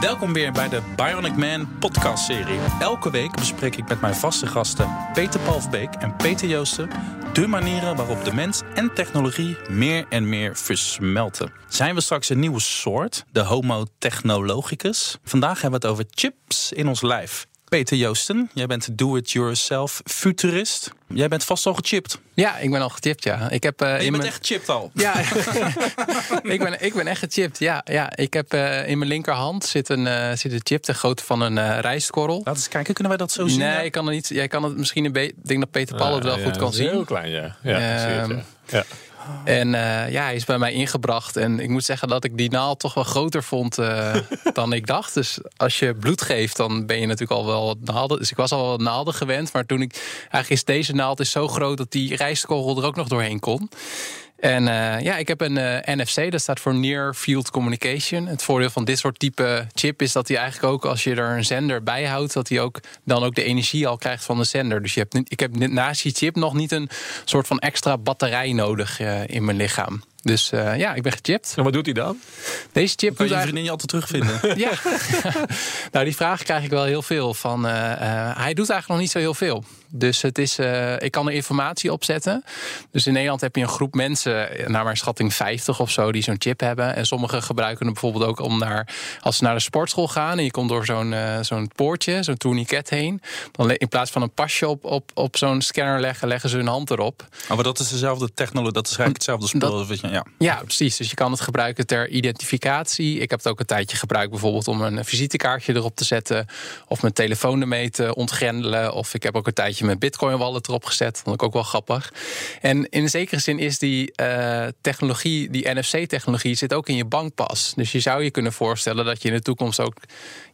Welkom weer bij de Bionic Man podcast-serie. Elke week bespreek ik met mijn vaste gasten Peter Palfbeek en Peter Joosten de manieren waarop de mens en technologie meer en meer versmelten. Zijn we straks een nieuwe soort, de Homo technologicus? Vandaag hebben we het over chips in ons lijf. Peter Joosten, jij bent do-it-yourself futurist. Jij bent vast al gechipt. Ja, ik ben al gechipt, ja. Ik heb, uh, je in bent echt gechipt al? Ja, ik, ben, ik ben echt gechipt, ja. ja. Ik heb uh, in mijn linkerhand zit een, uh, zit een chip de grootte van een uh, rijstkorrel. Laten we eens kijken, kunnen wij dat zo zien? Nee, ja? ik kan het niet. Jij kan het misschien een beetje... Ik denk dat Peter Paul het wel ja, goed kan zien. Heel klein, ja. Ja, Ehm, um, ja. En uh, ja, hij is bij mij ingebracht. En ik moet zeggen dat ik die naald toch wel groter vond uh, dan ik dacht. Dus als je bloed geeft, dan ben je natuurlijk al wel wat naalden. Dus ik was al wel wat naalden gewend. Maar toen ik... Eigenlijk is deze naald is zo groot dat die rijstkorrel er ook nog doorheen kon. En uh, ja, ik heb een uh, NFC, dat staat voor Near Field Communication. Het voordeel van dit soort type chip is dat hij eigenlijk ook, als je er een zender bij houdt, dat hij ook dan ook de energie al krijgt van de zender. Dus je hebt, ik heb naast die chip nog niet een soort van extra batterij nodig uh, in mijn lichaam. Dus uh, ja, ik ben gechipt. En wat doet hij dan? Deze chip kan je doet vriendin je altijd terugvinden? ja. nou, die vraag krijg ik wel heel veel. Van, uh, uh, hij doet eigenlijk nog niet zo heel veel. Dus het is, uh, ik kan er informatie op zetten. Dus in Nederland heb je een groep mensen, naar mijn schatting 50 of zo, die zo'n chip hebben. En sommigen gebruiken het bijvoorbeeld ook om naar, als ze naar de sportschool gaan en je komt door zo'n uh, zo'n poortje, zo'n tourniquet heen. Dan in plaats van een pasje op, op, op zo'n scanner leggen, leggen ze hun hand erop. Oh, maar dat is dezelfde technologie, dat is eigenlijk hetzelfde spul. Dat, ja. ja, precies. Dus je kan het gebruiken ter identificatie. Ik heb het ook een tijdje gebruikt, bijvoorbeeld om een visitekaartje erop te zetten. Of mijn telefoon ermee te ontgrendelen. Of ik heb ook een tijdje mijn Bitcoin wallet erop gezet. Vond ik ook wel grappig. En in zekere zin is die uh, technologie, die NFC-technologie, zit ook in je bankpas. Dus je zou je kunnen voorstellen dat je in de toekomst ook.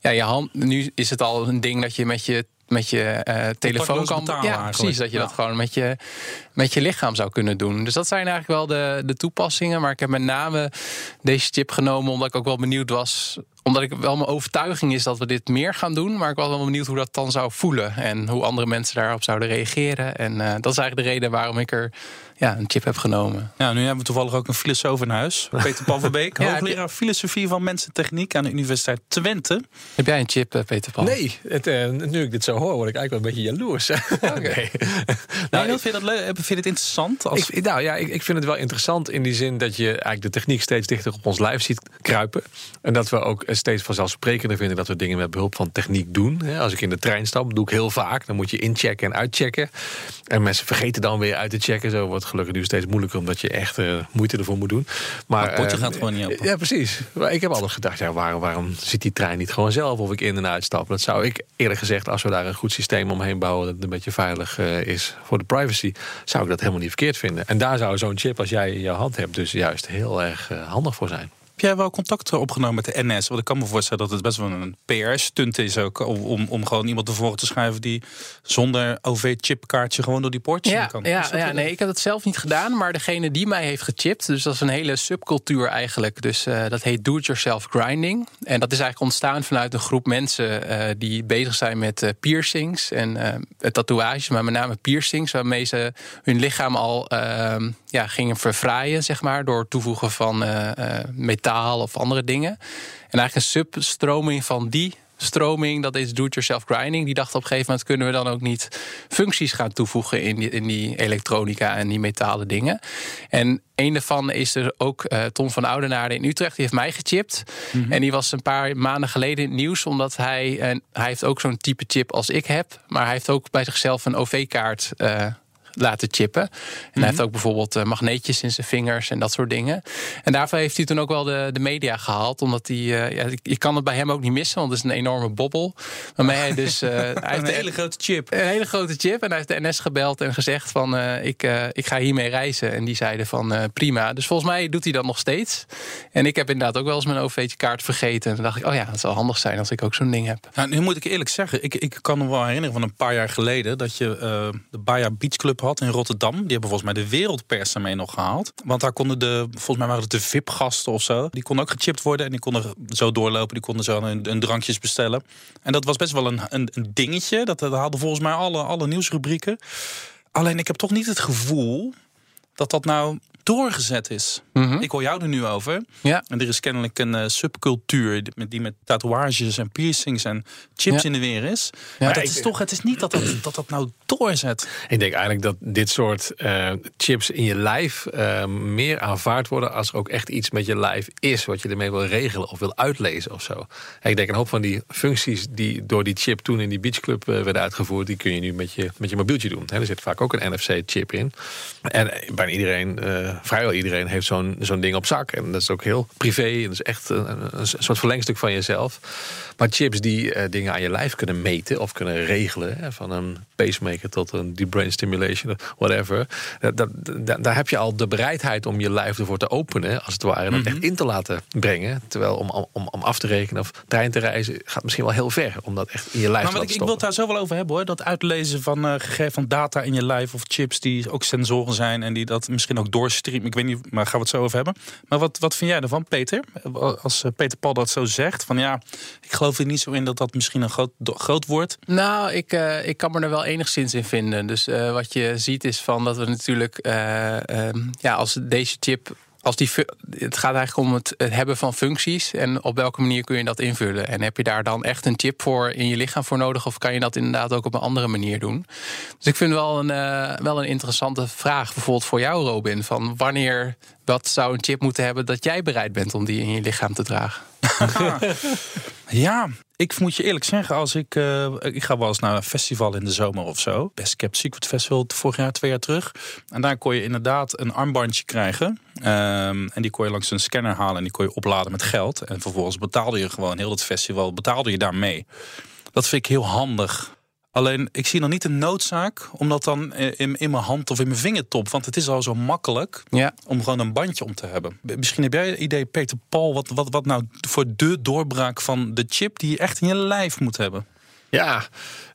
Ja, je hand. Nu is het al een ding dat je met je met je uh, telefoon kan. Betalen, ja, eigenlijk. precies. Dat je ja. dat gewoon met je, met je lichaam zou kunnen doen. Dus dat zijn eigenlijk wel de, de toepassingen. Maar ik heb met name deze chip genomen omdat ik ook wel benieuwd was. Omdat ik wel mijn overtuiging is dat we dit meer gaan doen. Maar ik was wel benieuwd hoe dat dan zou voelen. En hoe andere mensen daarop zouden reageren. En uh, dat is eigenlijk de reden waarom ik er ja, een chip heb genomen. Ja, nu hebben we toevallig ook een filosoof in huis. Peter van Beek, ja, hoogleraar filosofie van mensentechniek aan de Universiteit Twente. Heb jij een chip, Peter Paul? Nee, het, uh, nu ik dit zo hoor, word ik eigenlijk wel een beetje jaloers. Okay. nee. nou, vind, je dat leuk? vind je het interessant? Als... Ik, nou ja, ik, ik vind het wel interessant in die zin dat je eigenlijk de techniek steeds dichter op ons lijf ziet kruipen. En dat we ook steeds vanzelfsprekender vinden dat we dingen met behulp van techniek doen. Als ik in de trein stap, doe ik heel vaak. Dan moet je inchecken en uitchecken. En mensen vergeten dan weer uit te checken. Zo wordt gelukkig nu steeds moeilijker omdat je echt uh, moeite ervoor moet doen. Maar het potje uh, gaat gewoon niet open. Ja, precies. Maar ik heb altijd gedacht, ja, waarom, waarom zit die trein niet gewoon zelf of ik in en uitstap? Dat zou ik eerlijk gezegd, als we daar een goed systeem omheen bouwen dat een beetje veilig uh, is voor de privacy, zou ik dat helemaal niet verkeerd vinden. En daar zou zo'n chip als jij in je hand hebt dus juist heel erg handig voor zijn. Jij wel contact opgenomen met de NS? Want ik kan me voorstellen dat het best wel een PR-stunt is ook. Om, om gewoon iemand ervoor te schrijven die zonder OV-chipkaartje gewoon door die poortjes ja, kan. Ja, ja nee, ik heb het zelf niet gedaan. Maar degene die mij heeft gechipt, dus dat is een hele subcultuur eigenlijk. Dus uh, dat heet do-it-yourself grinding. En dat is eigenlijk ontstaan vanuit een groep mensen uh, die bezig zijn met uh, piercings en tatoeages, maar met name piercings, waarmee ze hun lichaam al ehm, ja, gingen verfraaien, zeg maar, door het toevoegen van metaal of andere dingen. En eigenlijk een substroming van die stroming, dat is do-it-yourself grinding. Die dacht op een gegeven moment kunnen we dan ook niet functies gaan toevoegen in die, in die elektronica en die metalen dingen. En een daarvan is er ook uh, Tom van Oudenaarde in Utrecht. Die heeft mij gechipt. Mm -hmm. En die was een paar maanden geleden in het nieuws. Omdat hij, en hij heeft ook zo'n type chip als ik heb. Maar hij heeft ook bij zichzelf een OV-kaart uh, laten chippen. En mm -hmm. hij heeft ook bijvoorbeeld uh, magneetjes in zijn vingers en dat soort dingen. En daarvoor heeft hij toen ook wel de, de media gehaald. Omdat hij, uh, ja, je kan het bij hem ook niet missen, want het is een enorme bobbel. Waarmee hij dus... Uh, hij heeft een hele grote chip. Een hele grote chip. En hij heeft de NS gebeld en gezegd van, ik, ik ga hiermee reizen. En die zeiden van, prima. Dus volgens mij doet hij dat nog steeds. En ik heb inderdaad ook wel eens mijn OV-kaart vergeten. En dan dacht ik, oh ja, het zou handig zijn als ik ook zo'n ding heb. Nou, nu moet ik eerlijk zeggen, ik, ik kan me wel herinneren van een paar jaar geleden... dat je de Baja Beach Club had in Rotterdam. Die hebben volgens mij de wereldpers ermee nog gehaald. Want daar konden de, volgens mij waren het de VIP-gasten of zo. Die konden ook gechipt worden en die konden zo doorlopen. Die konden zo een, drankjes bestellen. En dat was best wel een, een, dingetje. Dat, dat haalde volgens mij alle, alle nieuwsrubrieken. Alleen ik heb toch niet het gevoel dat dat nou doorgezet is. Mhm. Ik hoor jou er nu over. Ja. En er is kennelijk een eh, subcultuur die met, die met tatoeages en piercings en chips Ja. in de weer is. Ja. Maar dat is toch, het is niet dat dat, dat, dat nou doorzet. Ik denk eigenlijk dat dit soort eh, chips in je lijf eh, meer aanvaard worden als er ook echt iets met je lijf is wat je ermee wil regelen of wil uitlezen of zo. En ik denk een hoop van die functies die door die chip toen in die beachclub werden uitgevoerd, die kun je nu met je, met je mobieltje doen. Er zit vaak ook een NFC-chip in. En bijna iedereen, vrijwel iedereen, heeft zo'n zo'n ding op zak. En dat is ook heel privé. En dat is echt een, een, een soort verlengstuk van jezelf. Maar chips die eh, dingen aan je lijf kunnen meten of kunnen regelen, hè, van een pacemaker tot een deep brain stimulation, whatever. Dat, dat, dat- daar heb je al de bereidheid om je lijf ervoor te openen, als het ware, en dat echt in te laten brengen. Terwijl om, om, om af te rekenen of trein te reizen gaat misschien wel heel ver, om dat echt in je lijf Maar te wat ik, laten ik wil daar zo wel over hebben hoor. Dat uitlezen van eh gegeven van data in je lijf of chips die ook sensoren zijn en die dat misschien ook Ik weet niet, maar gaan we het zo over hebben. Maar wat, wat vind jij ervan, Peter? Als eh, Peter Paul dat zo zegt, van ja, ik geloof er niet zo in dat dat misschien een groot, groot wordt. Nou, ik, eh, ik kan me er wel enigszins in vinden. Dus eh, wat je ziet is van dat we natuurlijk, eh, ehm, ja, als deze chip. Als die, het gaat eigenlijk om het, het hebben van functies en op welke manier kun je dat invullen. En heb je daar dan echt een chip voor in je lichaam voor nodig, of kan je dat inderdaad ook op een andere manier doen? Dus ik vind wel een, eh, wel een interessante vraag, bijvoorbeeld voor jou, Robin. Van wanneer, wat zou een chip moeten hebben dat jij bereid bent om die in je lichaam te dragen? Ja, ik moet je eerlijk zeggen, als ik, eh, ik ga wel eens naar een festival in de zomer of zo. Best Kept Secret Festival vorig jaar, twee jaar terug. En daar kon je inderdaad een armbandje krijgen. Ehm, en die kon je langs een scanner halen en die kon je opladen met geld. En vervolgens betaalde je gewoon heel het festival, betaalde je daarmee. Dat vind ik heel handig. Alleen, ik zie nog niet de noodzaak om dat dan in, in mijn hand of in mijn vingertop. Want het is al zo makkelijk Ja. om gewoon een bandje om te hebben. Misschien heb jij een idee, Peter Paul, wat, wat, wat nou voor de doorbraak van de chip die je echt in je lijf moet hebben? Ja,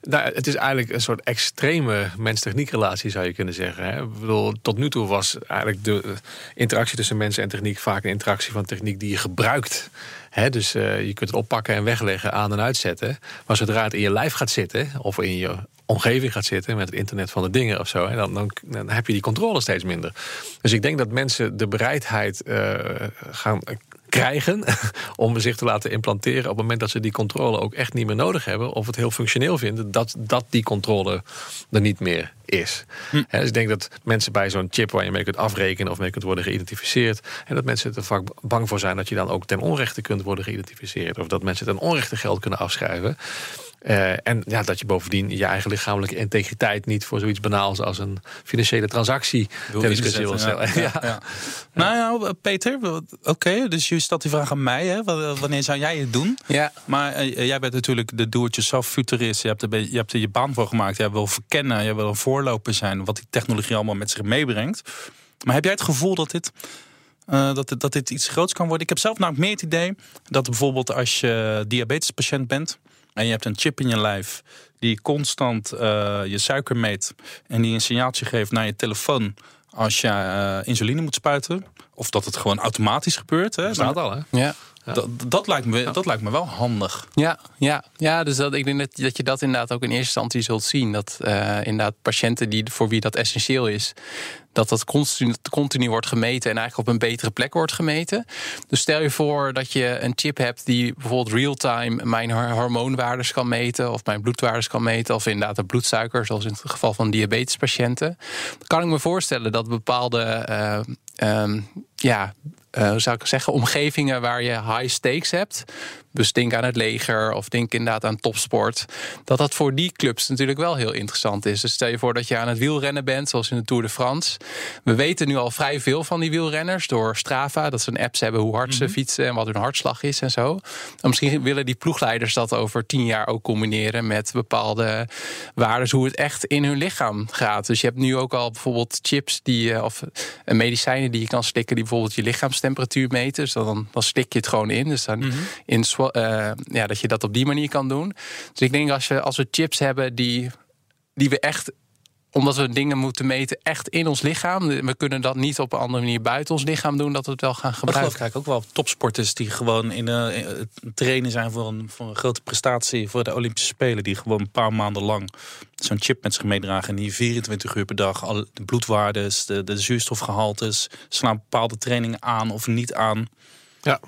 nou, het is eigenlijk een soort extreme mens-techniek-relatie, zou je kunnen zeggen. Hè? Ik bedoel, tot nu toe was eigenlijk de eh, interactie tussen mensen en techniek vaak een interactie van techniek die je gebruikt. Dus eh, je kunt het oppakken en wegleggen, aan- en uitzetten. Maar zodra het in je lijf gaat zitten, of in je omgeving gaat zitten met het internet van de dingen of zo, dan, dan, dan heb je die controle steeds minder. Dus ik denk dat mensen de bereidheid eh, gaan krijgen om zich te laten implanteren op het moment dat ze die controle ook echt niet meer nodig hebben of het heel functioneel vinden dat, dat die controle er niet meer is. Hè, dus ik denk dat mensen bij zo'n chip waar je mee kunt afrekenen of mee kunt worden geïdentificeerd en dat mensen er vaak bang voor zijn dat je dan ook ten onrechte kunt worden geïdentificeerd of dat mensen ten onrechte geld kunnen afschrijven. Eh, en ja, dat je bovendien je eigen lichamelijke integriteit niet voor zoiets banaals als een financiële transactie Wil ter discussie wil inzetten, stellen. ja. Ja, ja. Nou ja, Peter, oké, dus je stelt die vraag aan mij. Hè? W- Wanneer zou jij het doen? Ja. Maar eh, jij bent natuurlijk de do-it-yourself futurist. Je hebt, er, je hebt er je baan voor gemaakt. Je wil verkennen, je wil een voorloper zijn. Wat die technologie allemaal met zich meebrengt. Maar heb jij het gevoel dat dit, eh, dat, dat dit iets groots kan worden? Ik heb zelf namelijk meer het idee dat bijvoorbeeld als je diabetespatiënt bent. En je hebt een chip in je lijf die constant eh, je suiker meet. En die een signaaltje geeft naar je telefoon als je eh, insuline moet spuiten. Of dat het gewoon automatisch gebeurt. Hè? Dat staat al, hè? Ja. Dat, dat, lijkt me, dat lijkt me wel handig. Ja, ja, ja dus dat, ik denk dat, dat je dat inderdaad ook in eerste instantie zult zien. Dat eh, inderdaad patiënten die, voor wie dat essentieel is, dat dat continu, continu wordt gemeten en eigenlijk op een betere plek wordt gemeten. Dus stel je voor dat je een chip hebt die bijvoorbeeld real-time mijn hor- hormoonwaardes kan meten, of mijn bloedwaardes kan meten, of inderdaad de bloedsuiker, zoals in het geval van diabetespatiënten. Dan kan ik me voorstellen dat bepaalde. eh, ehm, ja, eh, hoe zou ik zeggen, omgevingen waar je high stakes hebt. Dus denk aan het leger of denk inderdaad aan topsport. Dat dat voor die clubs natuurlijk wel heel interessant is. Dus stel je voor dat je aan het wielrennen bent, zoals in de Tour de France. We weten nu al vrij veel van die wielrenners door Strava. Dat ze een apps hebben hoe hard ze fietsen en wat hun hartslag is en zo. En misschien willen die ploegleiders dat over tien jaar ook combineren met bepaalde waarden, hoe het echt in hun lichaam gaat. Dus je hebt nu ook al bijvoorbeeld chips die, eh, of eh, medicijnen die je kan slikken, die bijvoorbeeld je lichaamstemperatuur meten. Dus dan, dan slik je het gewoon in. Dus dan in, eh, ja, dat je dat op die manier kan doen. Dus ik denk als, je, als we chips hebben die, die we echt omdat we dingen moeten meten echt in ons lichaam. We kunnen dat niet op een andere manier buiten ons lichaam doen, dat we het wel gaan gebruiken. Dat geloof ik ook wel topsporters die gewoon in, uh, trainen zijn voor een, voor een grote prestatie voor de Olympische Spelen. Die gewoon een paar maanden lang zo'n chip met zich meedragen. En die 24 uur per dag alle de bloedwaardes, de, de zuurstofgehaltes, slaan bepaalde trainingen aan of niet aan. Ja.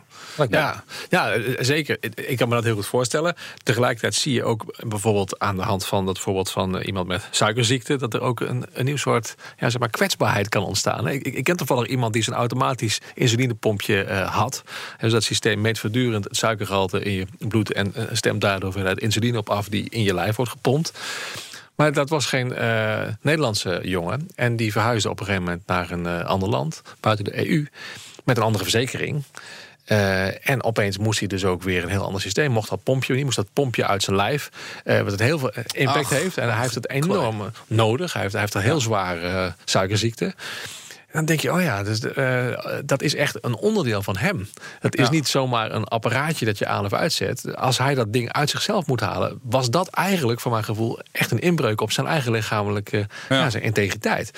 Ja, ja, eh, zeker. Ik kan me dat heel goed voorstellen. Tegelijkertijd zie je ook bijvoorbeeld aan de hand van dat voorbeeld van eh, iemand met suikerziekte, dat er ook een, een nieuw soort ja, zeg maar, kwetsbaarheid kan ontstaan. Ik, ik, ken toevallig iemand die zo'n automatisch insulinepompje uh, had. Dus dat systeem meet voortdurend het suikergehalte in je bloed en stemt daardoor het insuline op af die in je lijf wordt gepompt. Maar dat was geen Nederlandse jongen. En die verhuisde op een gegeven moment naar een ander land, buiten de EU, met een andere verzekering. Uh, en opeens moest hij dus ook weer een heel ander systeem. Mocht dat pompje niet, moest dat pompje uit zijn lijf. Uh, wat het heel veel impact heeft. En hij heeft het enorm nodig. Hij heeft, hij heeft een heel zware uh, suikerziekte dan denk je, oh ja, dus, uh, dat is echt een onderdeel van hem. Het is niet zomaar een apparaatje dat je aan of uitzet. Als hij dat ding uit zichzelf moet halen, was dat eigenlijk, voor mijn gevoel, echt een inbreuk op zijn eigen lichamelijke ja. zijn integriteit.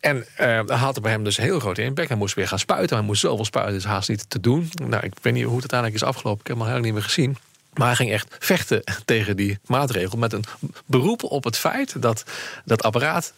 En uh, dat had bij hem dus een heel grote impact. Hij moest weer gaan spuiten. Hij moest zoveel spuiten, dus haast niet te doen. Nou, ik weet niet hoe het uiteindelijk is afgelopen. Ik heb hem al heel niet meer gezien. Maar hij ging echt vechten tegen die maatregel. Met een beroep op het feit dat dat apparaat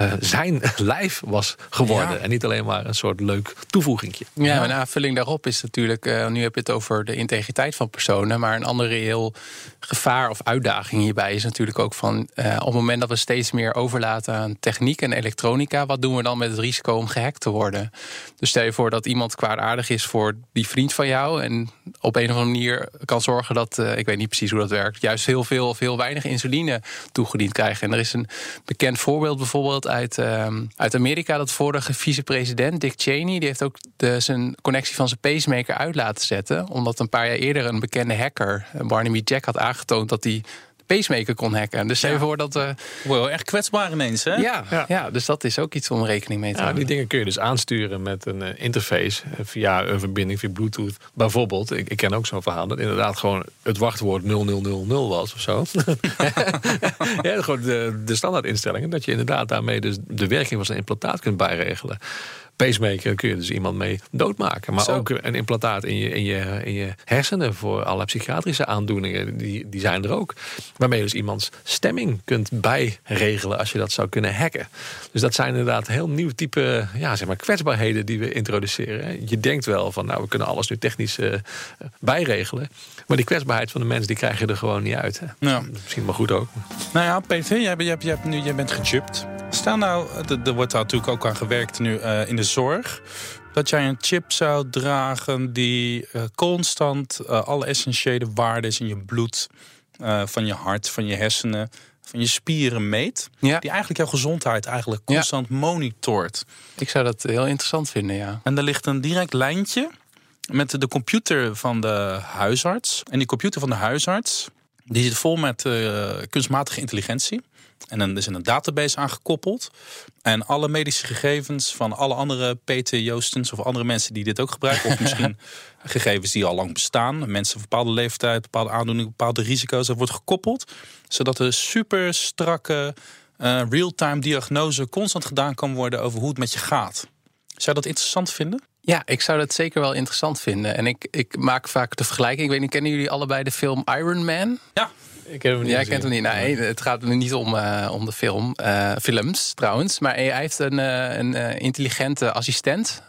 uh, zijn lijf was geworden. En niet alleen maar een soort leuk toevoegingje. Ja, een aanvulling daarop is natuurlijk... Uh, nu heb je het over de integriteit van personen... maar een ander reëel gevaar of uitdaging hierbij is natuurlijk ook van... Uh, op het moment dat we steeds meer overlaten aan techniek en elektronica... wat doen we dan met het risico om gehackt te worden? Dus stel je voor dat iemand kwaadaardig is voor die vriend van jou... en op een of andere manier kan zorgen dat... ik weet niet precies hoe dat werkt... juist heel veel of heel weinig insuline toegediend krijgen. En er is een bekend voorbeeld bijvoorbeeld uit, uh, uit Amerika. Dat vorige vicepresident Dick Cheney, die heeft ook de, zijn connectie van zijn pacemaker uit laten zetten. Omdat een paar jaar eerder een bekende hacker, Barnaby Jack, had aangetoond dat hij pacemaker kon hacken. Dus ja. voor dat... Uh... Wow, echt kwetsbaar ineens, hè? Ja, ja, dus dat is ook iets om rekening mee te houden. Die dingen kun je dus aansturen met een uh, interface eh, via een verbinding via Bluetooth. Bijvoorbeeld, ik, ik ken ook zo'n verhaal dat inderdaad gewoon het wachtwoord 0000 was of zo. ja, gewoon de, de standaard instellingen. Dat je inderdaad daarmee dus de werking van zijn implantaat kunt bijregelen pacemaker kun je dus iemand mee doodmaken. Maar ook een implantaat in je, in, je, in je hersenen voor alle psychiatrische aandoeningen, die, die zijn er ook. Waarmee je dus iemands stemming kunt bijregelen als je dat zou kunnen hacken. Dus dat zijn inderdaad heel nieuw type ja, zeg maar kwetsbaarheden die we introduceren. Je denkt wel van nou, we kunnen alles nu technisch uh, bijregelen. Maar die kwetsbaarheid van de mens, die krijg je er gewoon niet uit. Hè. Ja. Misschien maar goed ook. Nou ja, PV, jij, jij, jij, nu, jij bent gechipt. Stel nou, er wordt daar natuurlijk ook aan gewerkt nu uh, in de zorg. Dat jij een chip zou dragen die uh, constant uh, alle essentiële waarden in je bloed, van je hart, van je hersenen, van je spieren meet. Ja. Die eigenlijk jouw gezondheid eigenlijk constant ja. monitort. Ik zou dat heel interessant vinden, ja. En er ligt een direct lijntje met de computer van de huisarts. En die computer van de huisarts, die zit vol met kunstmatige intelligentie. En dan is er een database aangekoppeld. En alle medische gegevens van alle andere PT Joostens of andere mensen die dit ook gebruiken. Of misschien gegevens die al lang bestaan. Mensen van bepaalde leeftijd, bepaalde aandoeningen, bepaalde risico's. Dat wordt gekoppeld. Zodat er super strakke uh, real-time diagnose constant gedaan kan worden over hoe het met je gaat. Zou je dat interessant vinden? Ja, ik zou dat zeker wel interessant vinden. En ik, ik maak vaak de vergelijking. Ik weet niet, kennen jullie allebei de film Iron Man? Ja. Ik heb hem niet Jij kent hem niet. Nee, het gaat nu niet om, uh, om de film. Uh, films trouwens. Maar hij heeft een, uh, een intelligente assistent.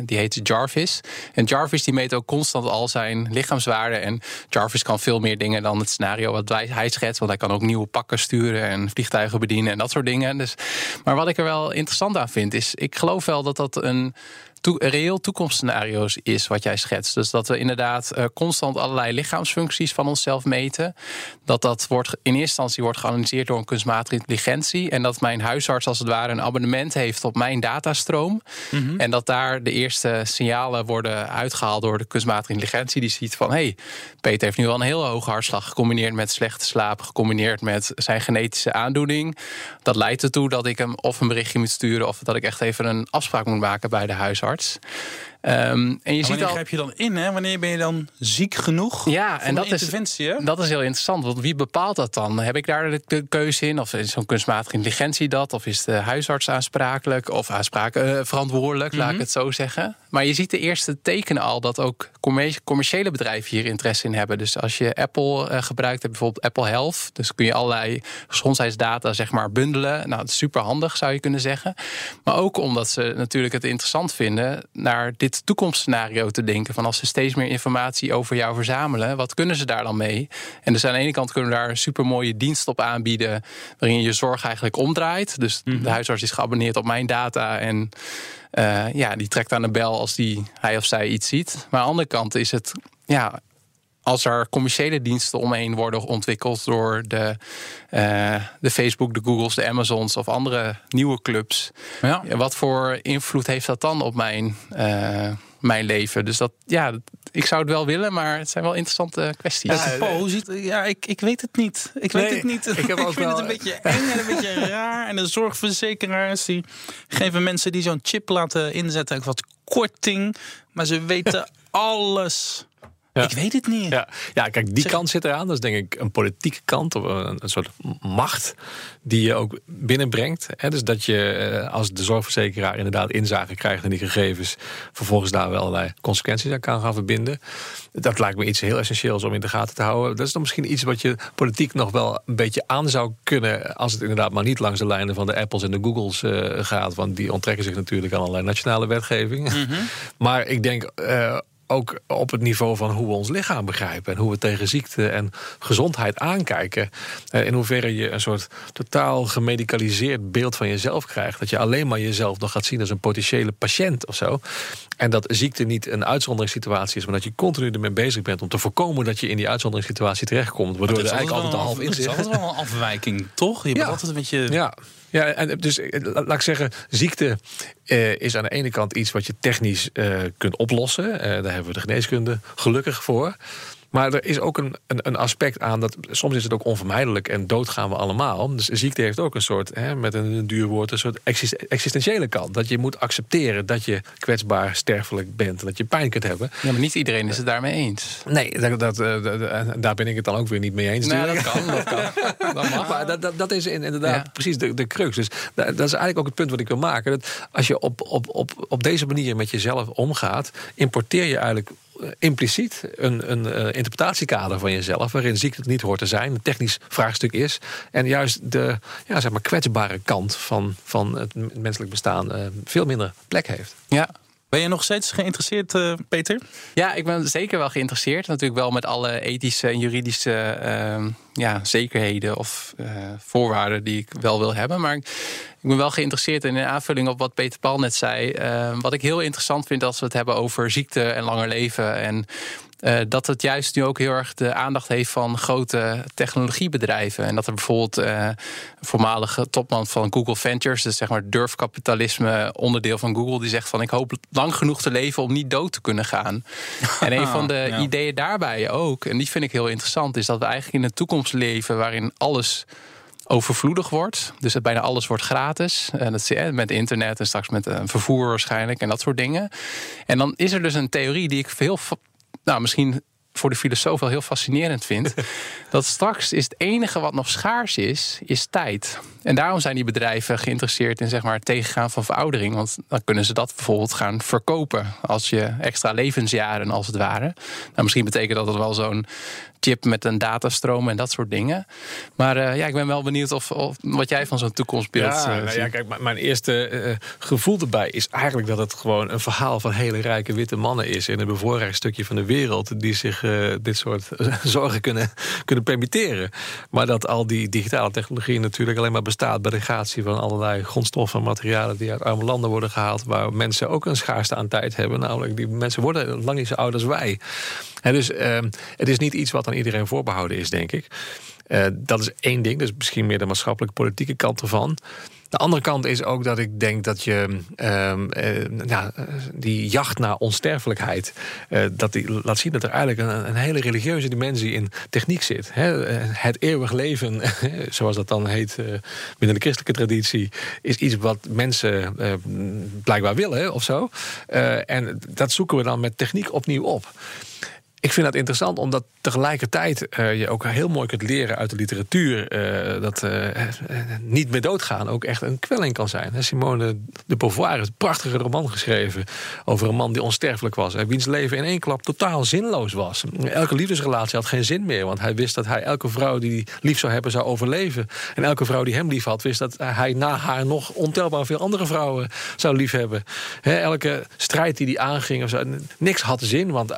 die heet Jarvis. En Jarvis die meet ook constant al zijn lichaamswaarden. En Jarvis kan veel meer dingen dan het scenario wat hij schetst. Want hij kan ook nieuwe pakken sturen en vliegtuigen bedienen en dat soort dingen. Dus, maar wat ik er wel interessant aan vind, is ik geloof wel dat dat een to reëel toekomstscenario's is wat jij schetst. Dus dat we inderdaad uh, constant allerlei lichaamsfuncties van onszelf meten. Dat dat wordt, in eerste instantie wordt geanalyseerd door een kunstmatige intelligentie. En dat mijn huisarts als het ware een abonnement heeft op mijn datastroom. Mm En dat daar de eerste signalen worden uitgehaald door de kunstmatige intelligentie. Die ziet van, hé, hey, Peter heeft nu wel een heel hoge hartslag gecombineerd met slechte slaap. Gecombineerd met zijn genetische aandoening. Dat leidt ertoe dat ik hem of een berichtje moet sturen... of dat ik echt even een afspraak moet maken bij de huisarts. huisarts. Um, en je ziet al... grijp je dan in? Hè? Wanneer ben je dan ziek genoeg? Ja, en dat is, dat is heel interessant. Want wie bepaalt dat dan? Heb ik daar de keuze in? Of is zo'n kunstmatige intelligentie dat? Of is de huisarts aansprakelijk? Of aanspraak, uh, verantwoordelijk, laat ik mhm. het zo zeggen. Maar je ziet de eerste tekenen al dat ook commerciële bedrijven hier interesse in hebben. Dus als je Apple uh, gebruikt, heb bijvoorbeeld Apple Health. Dus kun je allerlei gezondheidsdata zeg maar bundelen. Nou, dat is super handig zou je kunnen zeggen. Maar ook omdat ze natuurlijk het interessant vinden naar dit toekomstscenario te denken. Van als ze steeds meer informatie over jou verzamelen, wat kunnen ze daar dan mee? En dus aan de ene kant kunnen we daar een super mooie dienst op aanbieden. waarin je je zorg eigenlijk omdraait. Dus de mhm. huisarts is geabonneerd op mijn data. En uh, ja, die trekt aan de bel als die, hij of zij iets ziet. Maar aan de andere kant is het ja, als er commerciële diensten omheen worden ontwikkeld door de, uh, de Facebook, de Googles, de Amazons of andere nieuwe clubs. Ja. Wat voor invloed heeft dat dan op mijn, uh, mijn leven? Dus dat, ja, ik zou het wel willen, maar het zijn wel interessante kwesties. Ja, Paul, ziet, ja ik, ik weet het niet. Ik weet het niet. Ik, heb ook vind wel... het een beetje eng en een beetje raar. En de zorgverzekeraars die geven mensen die zo'n chip laten inzetten ook wat korting. Maar ze weten alles. Ik weet het niet. Ja, ja kijk, die kant zit eraan. Dat is denk ik een politieke kant of een, een soort macht die je ook binnenbrengt. dus dat je eh, als de zorgverzekeraar inderdaad inzage krijgt in die gegevens, vervolgens daar wel allerlei consequenties aan kan gaan verbinden. Dat lijkt me iets heel essentieels om in de gaten te houden. Dat is dan misschien iets wat je politiek nog wel een beetje aan zou kunnen. als het inderdaad maar niet langs de lijnen van de Apples en de Googles uh, gaat. Want die onttrekken zich natuurlijk aan allerlei nationale wetgeving. Mhm. maar ik denk. Uh, ook op het niveau van hoe we ons lichaam begrijpen en hoe we tegen ziekte en gezondheid aankijken. Eh, in hoeverre je een soort totaal gemedicaliseerd beeld van jezelf krijgt. Dat je alleen maar jezelf nog gaat zien als een potentiële patiënt of zo. En dat ziekte niet een uitzonderingssituatie is, maar dat je continu ermee bezig bent om te voorkomen dat je in die uitzonderingssituatie terechtkomt. Waardoor er eigenlijk altijd een half in zit. Dat is wel een afwijking, toch? Je bent altijd een beetje. Ja. Ja, en dus eh, laat ik zeggen, ziekte uh, is aan de ene kant iets wat je technisch kunt oplossen. Daar hebben we de geneeskunde gelukkig voor. Maar er is ook een, een, een, aspect aan dat soms is het ook onvermijdelijk en dood gaan we allemaal. Dus ziekte heeft ook een soort, hè, met een duur woord, een soort existentiële kant. Dat je moet accepteren dat je kwetsbaar, sterfelijk bent en dat je pijn kunt hebben. Ja, maar niet iedereen is het daarmee eens. Nee, dat, dat, daar ben ik het dan ook weer niet mee eens. Dat kan, dat kan. Dat, maar dat, dat, dat is inderdaad precies de, de crux. Dus dat, is eigenlijk ook het punt wat ik wil maken. Dat als je op, op, op, op deze manier met jezelf omgaat, importeer je eigenlijk eh, impliciet een, een uh, interpretatiekader van jezelf... waarin ziekte niet hoort te zijn, een technisch vraagstuk is... en juist de ja, zeg maar kwetsbare kant van, van het menselijk bestaan... Uh, veel minder plek heeft. Ja, ben je nog steeds geïnteresseerd, uh, Peter? Ja, ik ben zeker wel geïnteresseerd. Natuurlijk wel met alle ethische en juridische uh, ja, zekerheden of uh, voorwaarden die ik wel wil hebben. Maar ik, ben wel geïnteresseerd in aanvulling op wat Peter Paul net zei. Ehm, wat ik heel interessant vind als we het hebben over ziekte en langer leven. En uh, dat het juist nu ook heel erg de aandacht heeft van grote technologiebedrijven. En dat er bijvoorbeeld uh, een voormalige topman van Google Ventures, dus zeg maar durfkapitalisme onderdeel van Google, die zegt van ik hoop lang genoeg te leven om niet dood te kunnen gaan. en een van de ideeën daarbij ook, en die vind ik heel interessant, is dat we eigenlijk in een toekomst leven waarin alles overvloedig wordt. Dus dat bijna alles wordt gratis. En dat met internet en straks met een vervoer waarschijnlijk en dat soort dingen. En dan is er dus een theorie die ik heel nou, misschien voor de filosoof wel heel fascinerend vind. dat straks is het enige wat nog schaars is, is tijd. En daarom zijn die bedrijven geïnteresseerd in zeg maar, het tegengaan van veroudering. Want dan kunnen ze dat bijvoorbeeld gaan verkopen. Als je extra levensjaren als het ware. Nou, misschien betekent dat het wel zo'n chip met een datastroom en dat soort dingen. Maar uh, ja, ik ben wel benieuwd of, of wat jij van zo'n toekomstbeeld ja, uh, nou ja, kijk, mijn eerste uh, gevoel erbij is eigenlijk dat het gewoon een verhaal van hele rijke witte mannen is in een bevoorrecht stukje van de wereld die zich dit soort zorgen kunnen, kunnen permitteren. Maar dat al die digitale technologie natuurlijk alleen maar bestaat bij de gratie van allerlei grondstoffen en materialen die uit arme landen worden gehaald, waar mensen ook een schaarste aan tijd hebben. Namelijk, die mensen worden lang niet zo oud als wij. En dus uh, het is niet iets wat aan iedereen voorbehouden is, denk ik. dat is één ding, dus misschien meer de maatschappelijke politieke kant ervan. De andere kant is ook dat ik denk dat je ehm, eh, die jacht naar onsterfelijkheid, eh, dat die laat zien dat er eigenlijk een, een hele religieuze dimensie in techniek zit. Hè? Het eeuwig leven, zoals dat dan heet binnen de christelijke traditie, is iets wat mensen blijkbaar willen of zo. en dat zoeken we dan met techniek opnieuw op. Ik vind dat interessant, omdat tegelijkertijd uh, je ook heel mooi kunt leren uit de literatuur uh, dat uh, niet meer doodgaan ook echt een kwelling kan zijn. Simone de Beauvoir heeft een prachtige roman geschreven over een man die onsterfelijk was. En wiens leven in één klap totaal zinloos was. Elke liefdesrelatie had geen zin meer, want hij wist dat hij elke vrouw die hij lief zou hebben zou overleven. En elke vrouw die hem lief had, wist dat hij na haar nog ontelbaar veel andere vrouwen zou liefhebben. He, elke strijd die hij aanging, of zo, niks had zin, want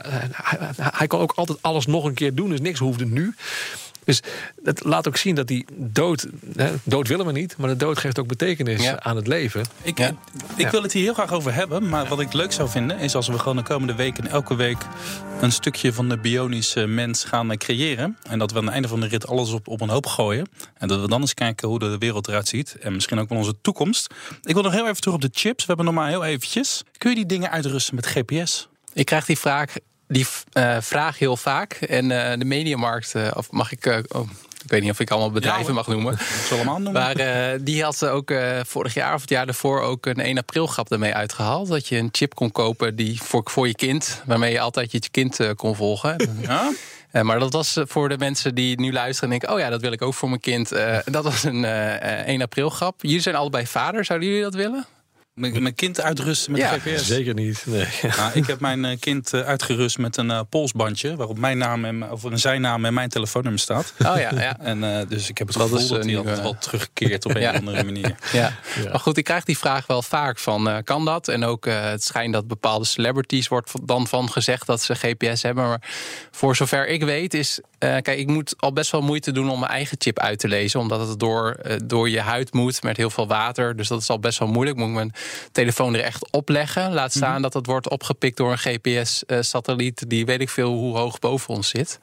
hij, hij kon ook altijd alles nog een keer doen. Dus niks hoefde nu. Dus het laat ook zien dat die dood, hè, dood willen we niet, maar de dood geeft ook betekenis aan het leven. Ik, ik wil het hier heel graag over hebben, maar wat ik leuk zou vinden is als we gewoon de komende weken elke week een stukje van de bionische mens gaan creëren. En dat we aan het einde van de rit alles op, op een hoop gooien. En dat we dan eens kijken hoe de wereld eruit ziet. En misschien ook wel onze toekomst. Ik wil nog heel even terug op de chips. We hebben nog maar heel eventjes. Kun je die dingen uitrusten met GPS? Ik krijg die vraag die uh, vraag heel vaak. En uh, de mediamarkt, uh, of mag ik. Oh, ik weet niet of ik allemaal bedrijven mag noemen. Ik allemaal noemen. Maar die had ze ook vorig jaar of het jaar daarvoor ook een 1 april grap ermee uitgehaald. Dat je een chip kon kopen die voor, voor je kind, waarmee je altijd je kind kon volgen. Ja? maar dat was voor de mensen die nu luisteren en denken: oh ja, dat wil ik ook voor mijn kind. dat was een 1 april grap. Jullie zijn allebei vader, zouden jullie dat willen? Mijn kind uitrusten met ja, GPS? Zeker niet. Nee. Nou, ik heb mijn eh, kind eh, uitgerust met een uh, polsbandje waarop mijn naam en, of een zijn naam en mijn telefoonnummer staat. Oh ja, ja. En uh, dus ik heb het dat gevoel is, dat hij altijd wel terugkeert op een ja. of andere manier. Ja. ja. maar goed, ik krijg die vraag wel vaak van kan dat? En ook het schijnt dat bepaalde celebrities wordt dan van gezegd dat ze GPS hebben. Maar voor zover ik weet is, kijk, ik moet al best wel moeite doen om mijn eigen chip uit te lezen, omdat het door, door je huid moet met heel veel water. Dus dat is al best wel moeilijk. Moet ik mijn telefoon er echt opleggen. Laat staan mhm. dat het wordt opgepikt door een GPS-satelliet die weet ik veel hoe hoog boven ons zit.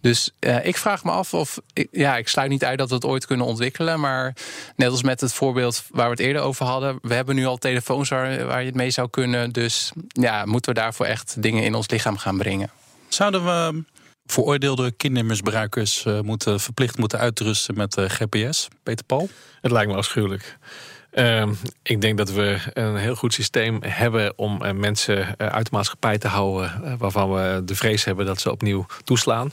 Dus ik vraag me af of. Ik, ja, ik sluit niet uit dat we het ooit kunnen ontwikkelen. Maar net als met het voorbeeld waar we het eerder over hadden. We hebben nu al telefoons waar, waar je het mee zou kunnen. Dus ja, moeten we daarvoor echt dingen in ons lichaam gaan brengen. Zouden we veroordeelde kindermisbruikers uh, moeten, verplicht moeten uitrusten met uh, GPS? Peter Paul? Het lijkt me afschuwelijk. Uh, ik denk dat we een heel goed systeem hebben om uh, mensen uh, uit de maatschappij te houden. Uh, waarvan we de vrees hebben dat ze opnieuw toeslaan.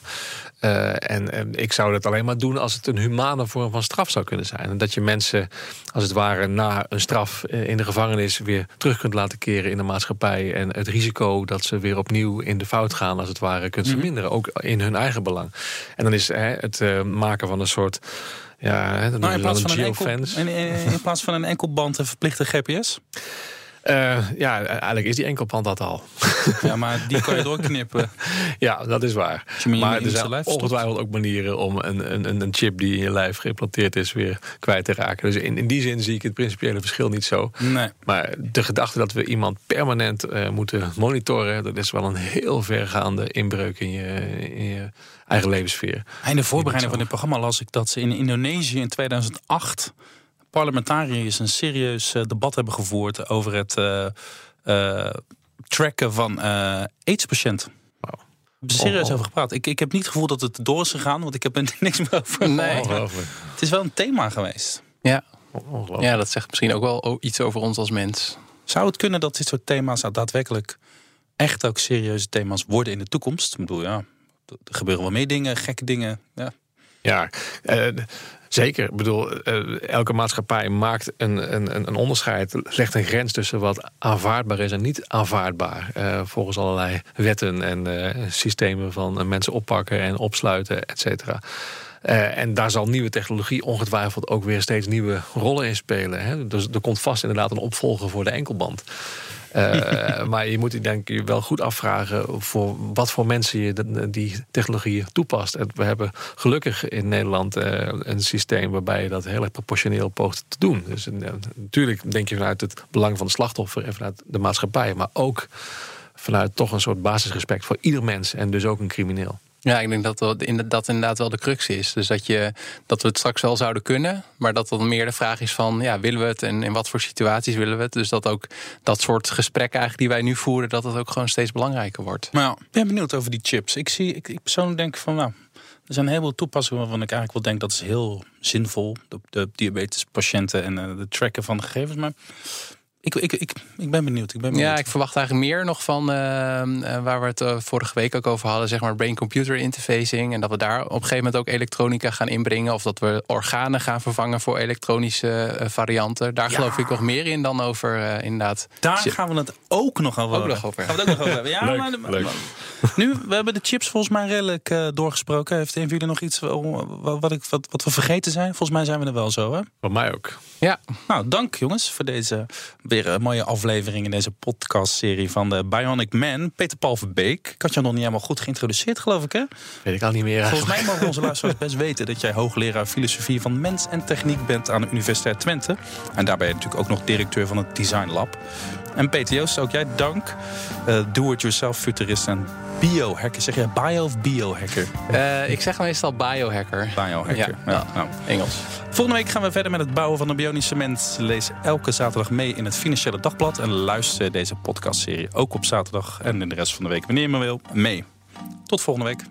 en ik zou dat alleen maar doen als het een humane vorm van straf zou kunnen zijn. En dat je mensen, als het ware, na een straf in de gevangenis weer terug kunt laten keren in de maatschappij. En het risico dat ze weer opnieuw in de fout gaan, als het ware, kunt mhm. verminderen. Ook in hun eigen belang. En dan is het maken van een soort ja, dan nou, in, plaats van een enkel, in, in, plaats van een enkel band een verplichte GPS? Uh, ja, eigenlijk is die enkelband dat al. Ja, maar die kan je doorknippen. ja, dat is waar. Maar er zijn ongetwijfeld ook manieren om een, een, een chip die in je lijf geïmplanteerd is weer kwijt te raken. Dus in, in die zin zie ik het principiële verschil niet zo. Nee. Maar de gedachte dat we iemand permanent uh, moeten monitoren, dat is wel een heel vergaande inbreuk in je, in je eigen levenssfeer. In de voorbereiding van dit programma las ik dat ze in Indonesië in 2008 parlementariërs een serieus eh, debat hebben gevoerd over het uh, uh, tracken van uh, AIDS-patiënten. Wow. serieus over gepraat. Ik, ik heb niet het gevoel dat het door is gegaan, want ik heb er niks meer over. Nee. Het is wel een thema geweest. Ja. ja, dat zegt misschien ook wel iets over ons als mens. Zou het kunnen dat dit soort thema's nou daadwerkelijk echt ook serieuze thema's worden in de toekomst? Ik bedoel, ja, er gebeuren wel meer dingen, gekke dingen. Ja, ja Zeker. Ik bedoel, eh, elke maatschappij maakt een, een, een onderscheid, legt een grens tussen wat aanvaardbaar is en niet aanvaardbaar. Uh, volgens allerlei wetten en systemen van mensen oppakken en opsluiten, et cetera. en daar zal nieuwe technologie ongetwijfeld ook weer steeds nieuwe rollen in spelen. Hè? Dus er komt vast inderdaad een opvolger voor de enkelband. Uh, maar je moet denk ik wel goed afvragen voor wat voor mensen je die technologie toepast. En we hebben gelukkig in Nederland uh, een systeem waarbij je dat heel erg proportioneel poogt te doen. Dus uh, natuurlijk denk je vanuit het belang van de slachtoffer en vanuit de maatschappij, maar ook vanuit toch een soort basisrespect voor ieder mens en dus ook een crimineel. Ja, ik denk dat dat inderdaad wel de crux is. Dus dat, je, dat we het straks wel zouden kunnen, maar dat dan meer de vraag is van, ja, willen we het en in wat voor situaties willen we het? Dus dat ook dat soort gesprekken eigenlijk die wij nu voeren, dat het ook gewoon steeds belangrijker wordt. Ja, ik ben benieuwd over die chips. Ik zie, ik, ik persoonlijk denk van, nou, er zijn een heleboel toepassingen waarvan ik eigenlijk wel denk dat is heel zinvol. De, de diabetespatiënten en uh, de tracken van de gegevens. Maar ik, ik, ik, ik ben benieuwd. Ik ben benieuwd. Ja, ik verwacht eigenlijk meer nog van uh, waar we het uh, vorige week ook over hadden, zeg maar brain-computer interfacing. En dat we daar op een gegeven moment ook elektronica gaan inbrengen. Of dat we organen gaan vervangen voor elektronische uh, varianten. Daar ja. geloof ik nog meer in dan over inderdaad. Daar gaan we het ook nog over ook nog over. Gaan we het ook nog over hebben. Ja, leuk, maar, leuk. nu, we hebben de chips volgens mij redelijk doorgesproken. Heeft een van jullie nog iets wat, ik, wat, wat we vergeten zijn? Volgens mij zijn we er wel zo, hè? Voor mij ook. Ja. Nou, dank jongens voor deze weer een mooie aflevering in deze podcastserie van de Bionic Man. Peter Paul Verbeek. Ik had je nog niet helemaal goed geïntroduceerd, geloof ik, hè? Weet ik al niet meer. Volgens mij mogen onze luisteraars best weten dat jij hoogleraar filosofie van mens en techniek bent aan de Universiteit Twente. En daarbij natuurlijk ook nog directeur van het Design Lab. En Joost, ook jij dank. Uh, Do-it-yourself futurist en biohacker. Zeg jij bio of biohacker? Uh, ik zeg meestal biohacker. Biohacker, ja, ja. Nou. Engels. Volgende week gaan we verder met het bouwen van een bionisch mens. Lees elke zaterdag mee in het Financiële Dagblad. En luister deze podcastserie ook op zaterdag en in de rest van de week, wanneer je maar wil, mee. Tot volgende week.